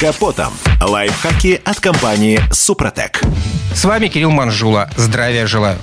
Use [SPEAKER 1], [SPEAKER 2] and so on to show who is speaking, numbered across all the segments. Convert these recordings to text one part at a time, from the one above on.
[SPEAKER 1] капотом. Лайфхаки от компании «Супротек».
[SPEAKER 2] С вами Кирилл Манжула. Здравия желаю.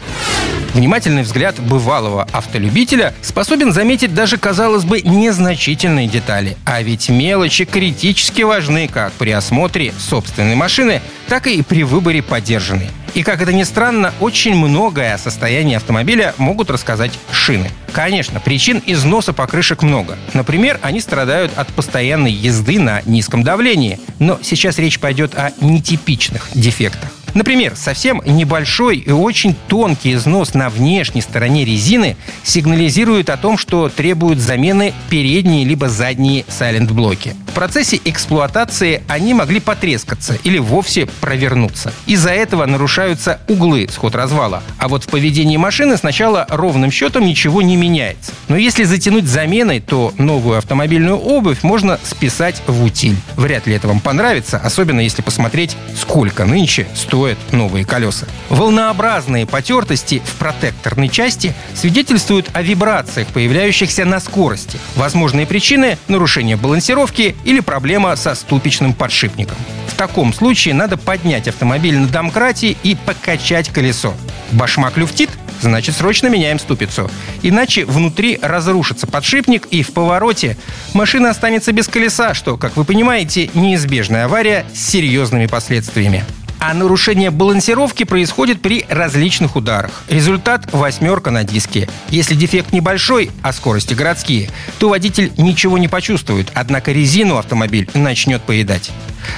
[SPEAKER 2] Внимательный взгляд бывалого автолюбителя способен заметить даже, казалось бы, незначительные детали. А ведь мелочи критически важны как при осмотре собственной машины, так и при выборе подержанной. И, как это ни странно, очень многое о состоянии автомобиля могут рассказать шины. Конечно, причин износа покрышек много. Например, они страдают от постоянной езды на низком давлении. Но сейчас речь пойдет о нетипичных дефектах. Например, совсем небольшой и очень тонкий износ на внешней стороне резины сигнализирует о том, что требуют замены передние либо задние сайлент-блоки. В процессе эксплуатации они могли потрескаться или вовсе провернуться. Из-за этого нарушаются углы сход развала. А вот в поведении машины сначала ровным счетом ничего не меняется. Но если затянуть заменой, то новую автомобильную обувь можно списать в утиль. Вряд ли это вам понравится, особенно если посмотреть, сколько нынче стоит стоят новые колеса. Волнообразные потертости в протекторной части свидетельствуют о вибрациях, появляющихся на скорости. Возможные причины – нарушение балансировки или проблема со ступичным подшипником. В таком случае надо поднять автомобиль на домкрате и покачать колесо. Башмак люфтит – значит срочно меняем ступицу. Иначе внутри разрушится подшипник и в повороте машина останется без колеса, что, как вы понимаете, неизбежная авария с серьезными последствиями. А нарушение балансировки происходит при различных ударах. Результат – восьмерка на диске. Если дефект небольшой, а скорости городские, то водитель ничего не почувствует, однако резину автомобиль начнет поедать.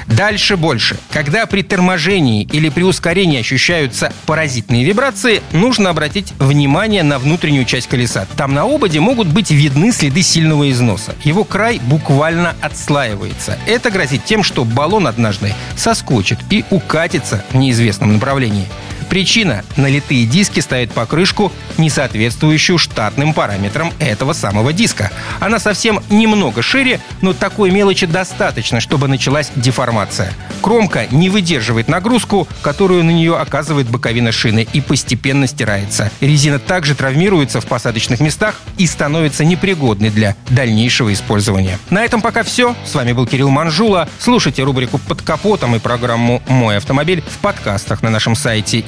[SPEAKER 2] Дальше больше. Когда при торможении или при ускорении ощущаются паразитные вибрации, нужно обратить внимание на внутреннюю часть колеса. Там на ободе могут быть видны следы сильного износа. Его край буквально отслаивается. Это грозит тем, что баллон однажды соскочит и укатится в неизвестном направлении. Причина – налитые диски ставят покрышку, не соответствующую штатным параметрам этого самого диска. Она совсем немного шире, но такой мелочи достаточно, чтобы началась деформация. Кромка не выдерживает нагрузку, которую на нее оказывает боковина шины и постепенно стирается. Резина также травмируется в посадочных местах и становится непригодной для дальнейшего использования. На этом пока все. С вами был Кирилл Манжула. Слушайте рубрику «Под капотом» и программу «Мой автомобиль» в подкастах на нашем сайте